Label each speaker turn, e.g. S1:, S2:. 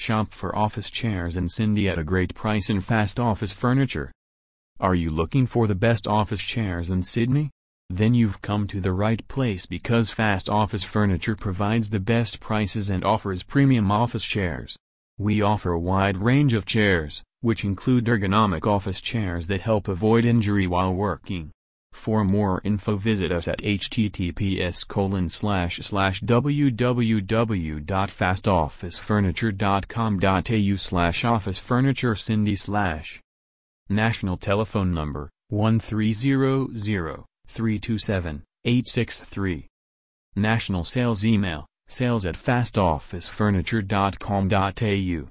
S1: Shop for office chairs and Sydney at a great price in Fast Office Furniture. Are you looking for the best office chairs in Sydney? Then you've come to the right place because Fast Office Furniture provides the best prices and offers premium office chairs. We offer a wide range of chairs, which include ergonomic office chairs that help avoid injury while working. For more info visit us at https www.fastofficefurniture.com.au slash office furniture sydney slash National telephone number 1300 327 863 National sales email sales at fastofficefurniture.com.au